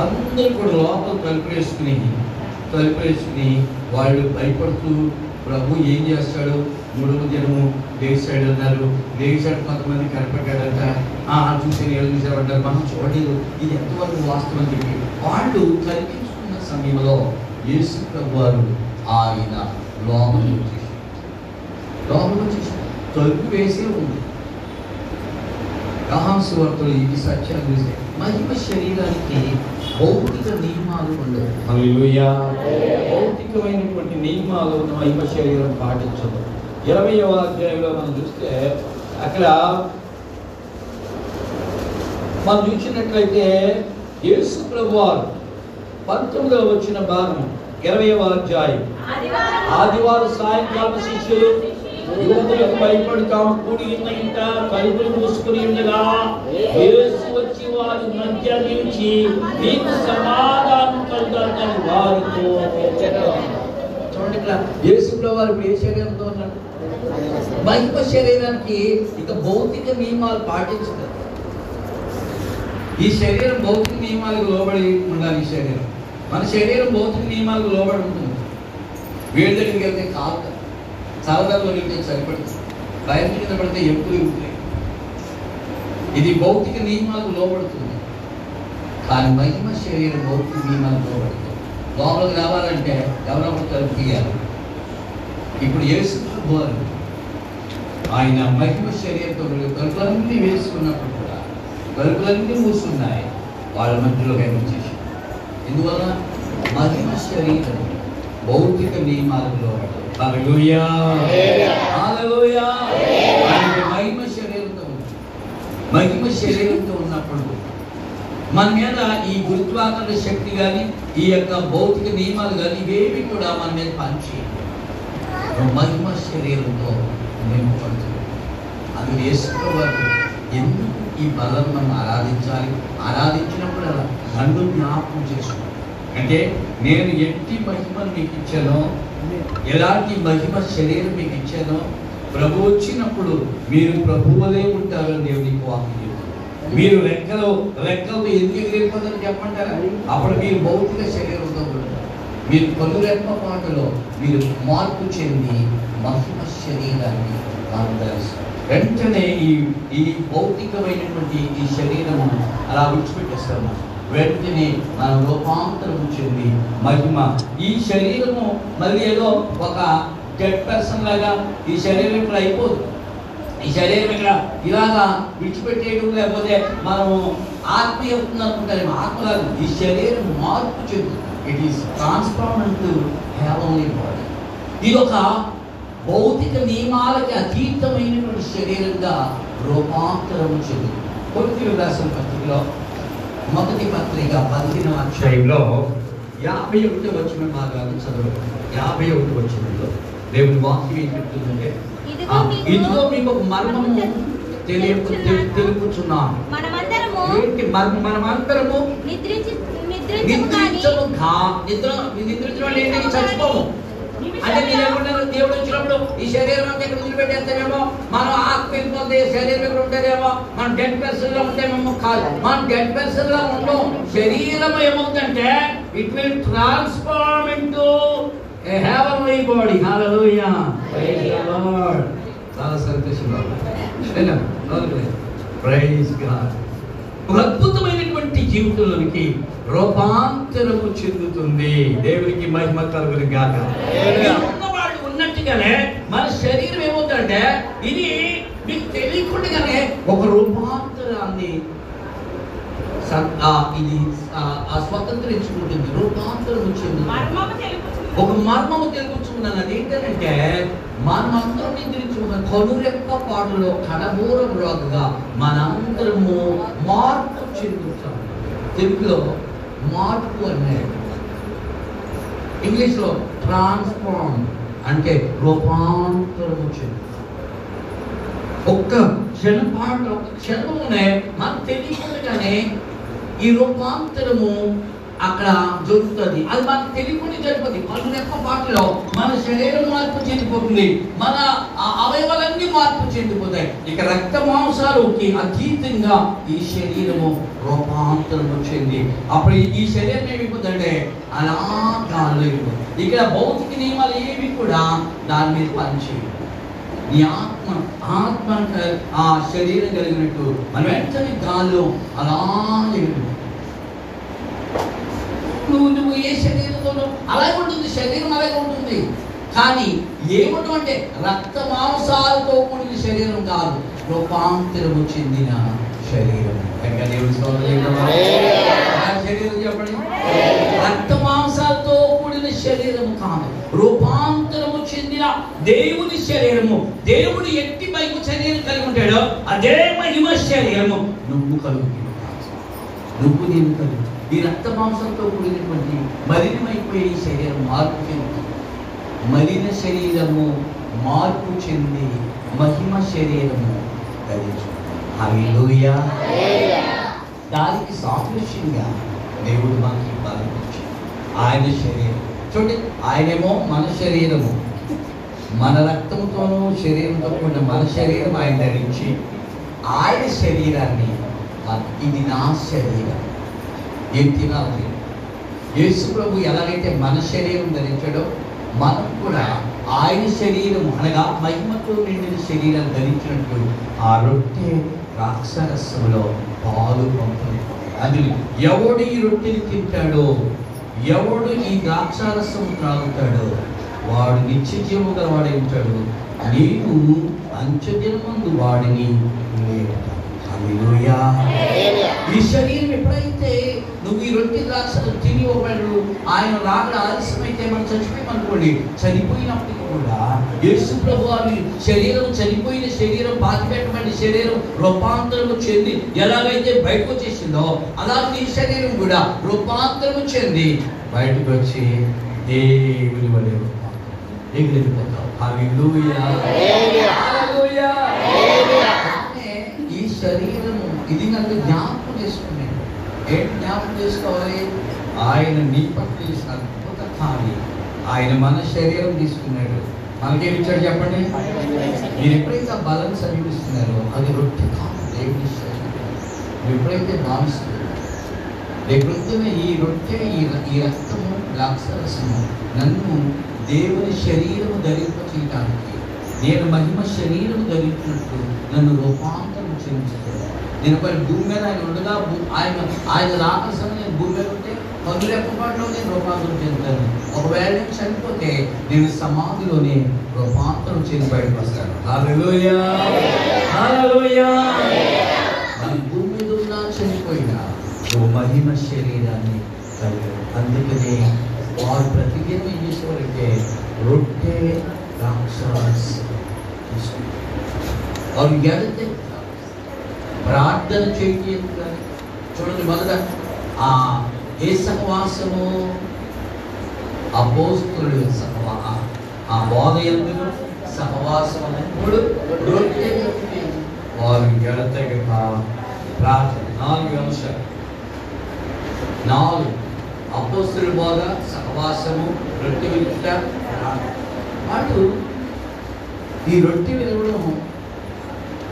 అందరూ కూడా లోపల తలుపులేసుకుని తలుపులేసుకుని వాళ్ళు భయపడుతూ ప్రభు ఏం చేస్తాడు? మూడవ దినము లేచాడు అన్నారు. సైడ్ కొంతమంది కనపడ్డారంట. ఆ చూసి నేను చూసామంటారు మనం చూడలేదు. ఇది ఎంతవరకు వాస్తవం? చెప్పి వాళ్ళు కల్పించుకున్న సమయంలో యేసు వారు ఆయన లోపల వచ్చేసి లోపల వచ్చేసి తలుపు వేసే ఉంది. రహాంసు వార్తలు ఇది సత్యాలు చూస్తే మహిమ శరీరానికి భౌతిక నియమాలు ఉండవు. హల్లెలూయా. భౌతికమైనటువంటి నియమాలు ఉన్న మహిమ శరీరం పాటించదు. ఇరవయవ అధ్యాయంలో మనం చూస్తే అక్కడ మనం చూసినట్లయితే యేసు ప్రభువారు పంతొమ్మిదవ వచ్చిన భాగం ఇరవయవ అధ్యాయం. ఆదివారం ఆదివారం సాయంకాలం శిష్యులు యువకులకు భయపడతాం కూడి ఉన్న ఇంట కలుపులు మూసుకుని ఉండగా యేసు వచ్చి వారి మధ్య నిలిచి మీకు సమాధానం కలుగుతారని వారితో చూడండి ఇక్కడ యేసు వారు ఏ శరీరంతో ఉన్నారు? మహిమ శరీరానికి ఇక భౌతిక నియమాలు పాటించదు ఈ శరీరం భౌతిక నియమాలకు లోబడి ఉండాలి ఈ శరీరం. మన శరీరం భౌతిక నియమాలకు లోబడి ఉంటుంది. వేడి దగ్గరికి వెళ్తే కాదు సరదాలో వెళ్తే సరిపడుతుంది బయట కింద పడితే ఎప్పుడు ఉంటాయి ఇది భౌతిక నియమాలకు లోబడుతుంది. కానీ మహిమ శరీరం భౌతిక నియమాలకు లోబడుతుంది. లోపలికి రావాలంటే ఎవరో తలుపు తీయాలి. ఇప్పుడు యేసు ప్రభు ఆయన మహిమ శరీరంతో తలుపులన్నీ వేసుకున్నప్పుడు కూడా తలుపులన్నీ మూసున్నాయి వాళ్ళ మధ్యలో చేసి ఎందువల్ల? మహిమ శరీరం భౌతిక నియమాలలో మహిమ శరీరంతో మహిమ శరీరంతో ఉన్నప్పుడు మన మీద ఈ గురుత్వాకర్షణ శక్తి కానీ ఈ యొక్క భౌతిక నియమాలు కానీ ఇవేవి కూడా మన మీద పనిచేయవు. మహిమ శరీరంతో నింపబడుతుంది అది వేసుకోవాలి ఎందుకు ఈ బలం మనం ఆరాధించాలి? ఆరాధించినప్పుడు అలా నన్ను జ్ఞాపకం చేసుకో. అంటే నేను ఎట్టి మహిమను మీకు ఇచ్చానో ఎలాంటి మహిమ శరీరం మీకు ఇచ్చానో ప్రభు వచ్చినప్పుడు మీరు ప్రభువులే ఉంటారని దేవునికి వాక్యం మీరు రెక్కలు రెక్కలు ఎందుకు ఎగిరిపోతారని చెప్పంటారా అప్పుడు మీరు భౌతిక శరీరంతో ఉంటారు. మీరు పలు మాటలో పాటలో మీరు మార్పు చెంది మహిమ శరీరాన్ని అనుభవిస్తారు వెంటనే ఈ ఈ భౌతికమైనటువంటి ఈ శరీరము అలా విడిచిపెట్టేస్తారు. మనం. వెంటనే మన రూపాంతరం చెంది మహిమ. ఈ శరీరము మళ్ళీ ఏదో ఒక డెడ్ పర్సన్ లాగా ఈ శరీరం ఇక్కడ అయిపోదు. ఈ శరీరం ఇక్కడ ఇలాగా విడిచిపెట్టేయడం లేకపోతే మనం ఆత్మ అవుతుంది అనుకుంటారేమో ఆత్మ ఈ శరీరం మార్పు చెందుతుంది it is transformed heavenly body ఇది ఒక భౌతిక నియమాలకి అతీతమైనటువంటి శరీరంగా రూపాంతరం చెందుతుంది కొన్ని రాసిన పత్రికలో. మొదటి పత్రిక పదిహేను అధ్యాయంలో యాభై ఒకటి వచ్చిన భాగాన్ని చదువు యాభై ఒకటి వచ్చినలో దేవుని వాక్యం ఏం చెప్తుందంటే ఇదిగో ఆ, మీకు- ఒక మర్మము తెలియ తెలుపుచున్నాను. ఏంటి మర్మ- మనమందరము నిద్రించి నిద్రించము నిద్రించడం ఏంటి చచ్చిపోము. అంటే మీరు ఏమన్నారు దేవుడు వచ్చినప్పుడు ఈ శరీరం అంతా ఇక్కడ వదిలిపెట్టేస్తామేమో మనం ఆత్మ వెళ్ళిపోతే శరీరం ఇక్కడ ఉంటేనేమో? మనం డెడ్ పర్సన్లో ఉంటామేమో కాదు. మనం డెడ్ పర్సన్లో ఉంటాం శరీరం ఏమవుతుందంటే it will transform into heavenly body hallelujah Lord చాలా సంతోషంగా ప్రైజ్ గాడ్ ఒక అద్భుతమైన జీవితంలోనికి రూపాంతరము చెందుతుంది. దేవునికి మహిమ కలుగుని గాక. ఉన్నవాళ్ళు ఉన్నట్టుగానే మన శరీరం ఏమవుతుందంటే ఇది మీకు తెలియకుండానే ఒక రూపాంతరాన్ని ఇది స్వతంత్రించుకుంటుంది రూపాంతరం చెందుతుంది. తెలుపుచున్నది. ఒక మర్మము తెలుపుచున్నాను అది ఏంటంటే మనమందరం నిద్రించుకున్న కనురెక్క పాటలో కడబూర బ్లాగ్గా మనందరము మార్పు చెందుతాం తెలుగులో మార్పు అన్నాడు ఇంగ్లీష్లో ట్రాన్స్ఫార్మ్ అంటే రూపాంతరం చెందు. ఒక్క క్షణపాటు ఒక క్షణమునే మనకు తెలియకుండానే ఈ రూపాంతరము అక్కడ జరుగుతుంది. అది మనకు తెలియకుండా జరుగుతుంది పలు రెక్క పాటలో మన శరీరం మార్పు చెందిపోతుంది. మన అవయవాలన్నీ మార్పు చెందిపోతాయి. ఇక రక్త మాంసాలకి అతీతంగా ఈ శరీరము రూపాంతరం వచ్చింది అప్పుడు ఈ- శరీరం ఏమైపోతుందంటే అలా గాల్లో ఇక్కడ భౌతిక నియమాలు ఏవి కూడా దాని మీద పనిచేయవు. నీ ఆత్మ ఆత్మ ఆ శరీరం కలిగినట్టు మనం వెంటనే గాల్లో అలా ఎగురుతుంది. నువ్వు నువ్వు ఏ శరీరంలో అలాగే ఉంటుంది శరీరం అలాగే ఉంటుంది. కానీ ఏమిటం అంటే రక్త మాంసాలతో కూడిన శరీరం కాదు రూపాంతరము చెందిన శరీరం. శరీరం చెప్పండి. రక్త మాంసాలతో కూడిన శరీరము కాదు రూపాంతరము చెందిన దేవుని శరీరము. దేవుడు ఎట్టి మహిమ శరీరం కలిగి ఉంటాడో అదే మహిమ శరీరము. నువ్వు కలుగుతుంది నువ్వు నేను కలుగు ఈ రక్త మాంసంతో కూడినటువంటి మలినమైపోయే ఈ శరీరం మార్పు చెందుతుంది మలిన శరీరము మార్పు చెంది మహిమ శరీరము ధరించు హల్లెలూయా. దానికి సాదృశ్యంగా దేవుడు మనకి బలం ఇచ్చాడు ఆయన శరీరం. చూడండి ఆయనేమో మన శరీరము. మన రక్తంతోనూ శరీరంతో కూడిన మన శరీరం ఆయన ధరించి ఆయన శరీరాన్ని ఇది నా శరీరం. ఏం తినాలి? యేసు ప్రభు ఎలాగైతే మన శరీరం ధరించాడో మనం కూడా ఆయన శరీరం అనగా మహిమతో నిండిన శరీరం ధరించినట్లు ఆ రొట్టె ద్రాక్షరసంలో పాలు పంపుతుంది అది ఎవడు ఈ రొట్టెని తింటాడో ఎవడు ఈ ద్రాక్షారసం త్రాగుతాడో వాడు నిత్య జీవం గలవాడై ఉంటాడు. నేను అంచె వాడిని ఈ శరీరం ఎప్పుడైతే నువ్వు ఈ రొట్టె ద్రాక్షలు తిని ఒకవేళ ఆయన రాకడ ఆలస్యమైతే మనం చచ్చిపోయామనుకోండి చనిపోయినప్పటికీ కూడా యేసు ప్రభు వారి శరీరం చనిపోయిన శరీరం పాతిపెట్టబడిన శరీరం రూపాంతరము చెంది ఎలాగైతే బయటకు వచ్చేసిందో అలా నీ శరీరం కూడా రూపాంతరము చెంది బయటకు వచ్చి దేవుని వలె రూపాంతరం ఎగిరిపోతావు. హల్లెలూయా హల్లెలూయా. హల్లెలూయా హల్లెలూయా. అంటే ఈ శరీరము ఇది నన్ను జ్ఞాపకం చేసుకున్నాను ఏంటి జ్ఞాపకం చేసుకోవాలి? ఆయన నీ పట్ల చేసిన అద్భుత కార్యం ఆయన మన శరీరం తీసుకున్నాడు. మనకేమి ఇచ్చాడు చెప్పండి? మీరు ఎప్పుడైతే ఆ బలం సమీపిస్తున్నారో అది రొట్టె కాదు దేవుడి శరీరం. ఎప్పుడైతే భావిస్తున్నారో రేపొద్దున ఈ రొట్టె ఈ ఈ రక్తము ద్రాక్షరసము నన్ను దేవుని శరీరము ధరింప చేయటానికి నేను మహిమ శరీరము ధరించినట్లు నన్ను రూపాంతరం చెందుతాడు నేను ఒక భూమి మీద ఆయన ఉండగా భూ- ఆయన ఆయన రాకసం నేను భూమి మీద ఉంటే పనులు ఎప్పటిలో నేను రూపాంతరం చెందుతాను ఒకవేళ నేను చనిపోతే నేను సమాధిలోనే రూపాంతరం చెంది బయటకు వస్తాను హల్లెలూయా హల్లెలూయా మన భూమి మీద ఉన్నా చనిపోయినా ఓ మహిమ శరీరాన్ని కలిగి అందుకనే వారు ప్రతిదినం ఏం చేసేవారంటే రొట్టె ద్రాక్షారసం తీసుకుంటారు. వారు ఎడితే ప్రార్థన చేయటం కానీ చూడండి మొదట ఆ ఏ సహవాసము? అపోస్తులు సహవా ఆ బోధ ఎందుకు సహవాసం అన్నప్పుడు వారు ఎడతెగ ప్రార్థన. నాలుగు అంశాలు. నాలుగు. అపోస్తుల బోధ సహవాసము రొట్టె విలుట ప్రార్థన. ఈ రొట్టె విరవడం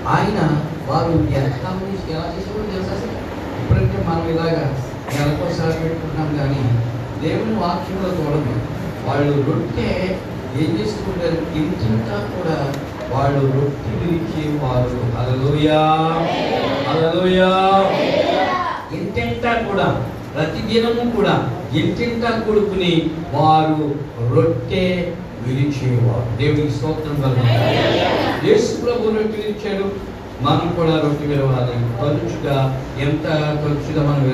ఆయన వారు ఎంతకాలం నుంచి ఎలా చేసేవారు తెలుసా అసలు? ఇప్పుడంటే మనం ఇలాగా నెలకోసారి పెట్టుకుంటున్నాం కానీ దేవుని వాక్యంలో చూడదు వాళ్ళు రొట్టె ఏం చేసుకుంటారు? తింటుంటా కూడా వాళ్ళు రొట్టె విరిచి వారు. అలలోయా అలలోయా ఇంటింటా కూడా ప్రతి దినము కూడా ఇంటింటా కొడుకుని వారు రొట్టె విరిచేవారు. దేవునికి స్తోత్రం కలుగుతారు యేసు ప్రభు రొట్టె విరిచాడు. మనం కూడా రొట్టి విలవాలి తరచుగా ఎంత తరచుగా మనం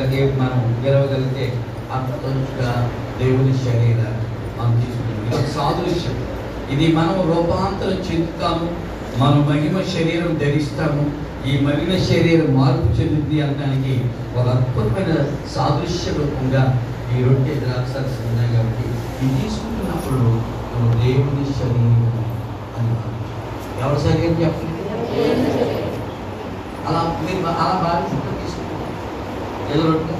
మనం విలవగలిగితే అంత తరచుగా దేవుని శరీరాన్ని మనం తీసుకుంటాం ఇది ఒక సాదృశ్యం. ఇది మనం రూపాంతరం చెందుతాము మనం మహిమ శరీరం ధరిస్తాము ఈ మహిమ శరీరం మార్పు చెందుతుంది అనడానికి ఒక అద్భుతమైన సాదృశ్య రూపంగా ఈ రొట్టె ద్రాక్షాలు ఉన్నాయి కాబట్టి ఇది తీసుకుంటున్నప్పుడు దేవుని శరీరం అని ఎవరి శరీరం చెప్పండి? అలా మీరు అలా భావించడం తీసుకుంటారు ఏదో రెండు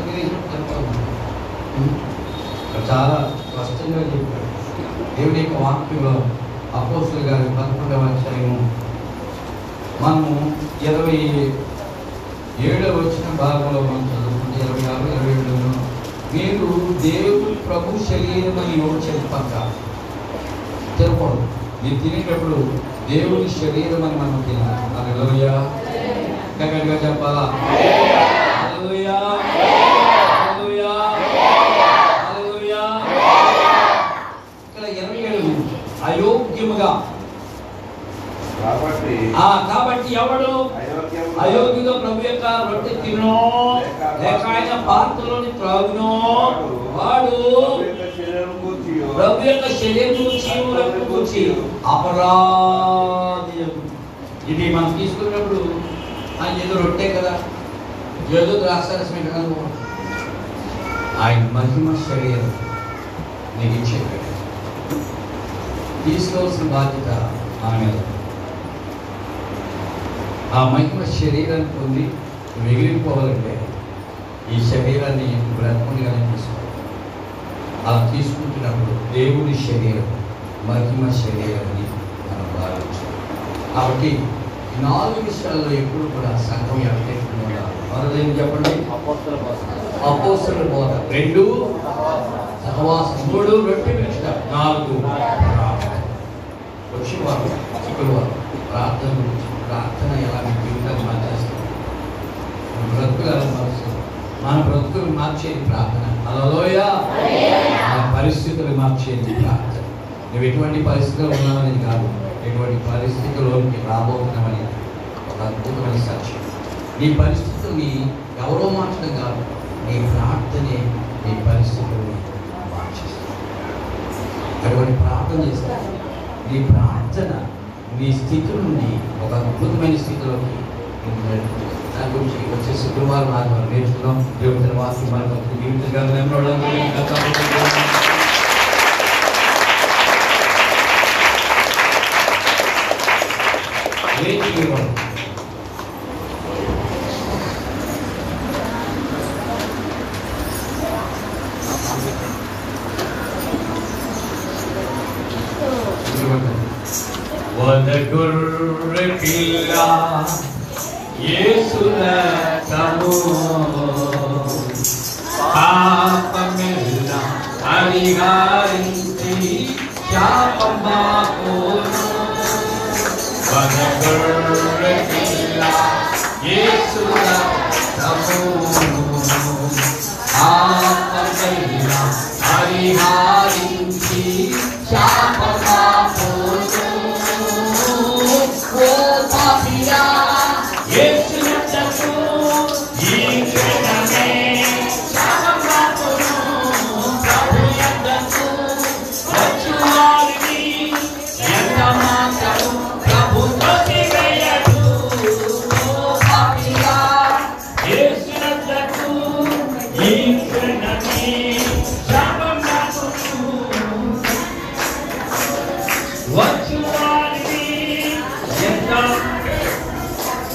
చాలా స్పష్టంగా చెప్పాడు దేవుడి యొక్క వాక్యంలో అపోసులు గారి పదకొండవ అధ్యాయము మనము ఇరవై ఏడవ వచ్చిన భాగంలో మనం చదువుకుంటే ఇరవై ఆరు ఇరవై ఏడులో మీరు దేవుడు ప్రభు శరీరం అని ఎవరు చెప్పక? తినకూడదు మీరు తినేటప్పుడు దేవుని శరీరం అని మనం తినాలి. హల్లెలూయా. గట్టిగా చెప్పాలా హల్లెలూయా. హల్లెలూయా. హల్లెలూయా. ఇక్కడ ఇరవై ఏడు అయోగ్యముగా. కాబట్టి ఆ కాబట్టి ఎవడు? అయోగ్యుగా ప్రభు యొక్క రొట్టె తినో లేక ఆయన పాత్రలోని త్రాగునో వాడు ప్రభు యొక్క శరీరం గూర్చియు, ప్రభు యొక్క శరీరం జీవులకు కూర్చి అపరాధి ఇది మనం తీసుకున్నప్పుడు ఆయన ఏదో రొట్టే కదా. ఏదో ద్రాక్షరసమే కదా ఆయన మహిమ శరీరం నీకు ఇచ్చేది. తీసుకోవాల్సిన బాధ్యత ఆమె ఆ మహిమ శరీరాన్ని పొంది మిగిలిపోవాలంటే ఈ శరీరాన్ని బ్రతకునిగానే తీసుకోవాలి అలా తీసుకుంటున్నప్పుడు దేవుని శరీరం మహిమ శరీరాన్ని మనం భావించాలి కాబట్టి నాలుగు విషయాల్లో ఎప్పుడు కూడా సంఘం ఉండాలి మొదలైన చెప్పండి? అపోస్తల బోధ. అపోస్తుల బోధ. రెండు సహవాసం మూడు రొట్టె విరుచుట నాలుగు ప్రార్థన. వచ్చి వారు ఇక్కడ వారు ప్రార్థన గురించి ప్రార్థన ఎలా మీ జీవితాన్ని మార్చేస్తుంది? మన బ్రతుకులు ఎలా మారుస్తుంది మన బ్రతుకులు మార్చేది ప్రార్థన. అలలోయ మన పరిస్థితులు మార్చేది ప్రార్థన. నువ్వు ఎటువంటి పరిస్థితుల్లో ఉన్నావనేది కాదు. ఎటువంటి పరిస్థితుల్లోకి రాబోతున్నామని ఒక అద్భుతమైన సాక్ష్యం. నీ పరిస్థితుల్ని ఎవరో మార్చడం కాదు నీ ప్రార్థనే నీ పరిస్థితుల్ని మార్చేస్తుంది అటువంటి ప్రార్థన చేస్తే నీ ప్రార్థన నీ స్థితి నుండి ఒక అద్భుతమైన స్థితిలోకి దాని గురించి వచ్చే శుక్రవారం ఆదివారం నేర్చుకున్నాం దేవుడి వాసి మనకు జీవితంగా లేచి వదగుర్రె పిల్ల యేసురకము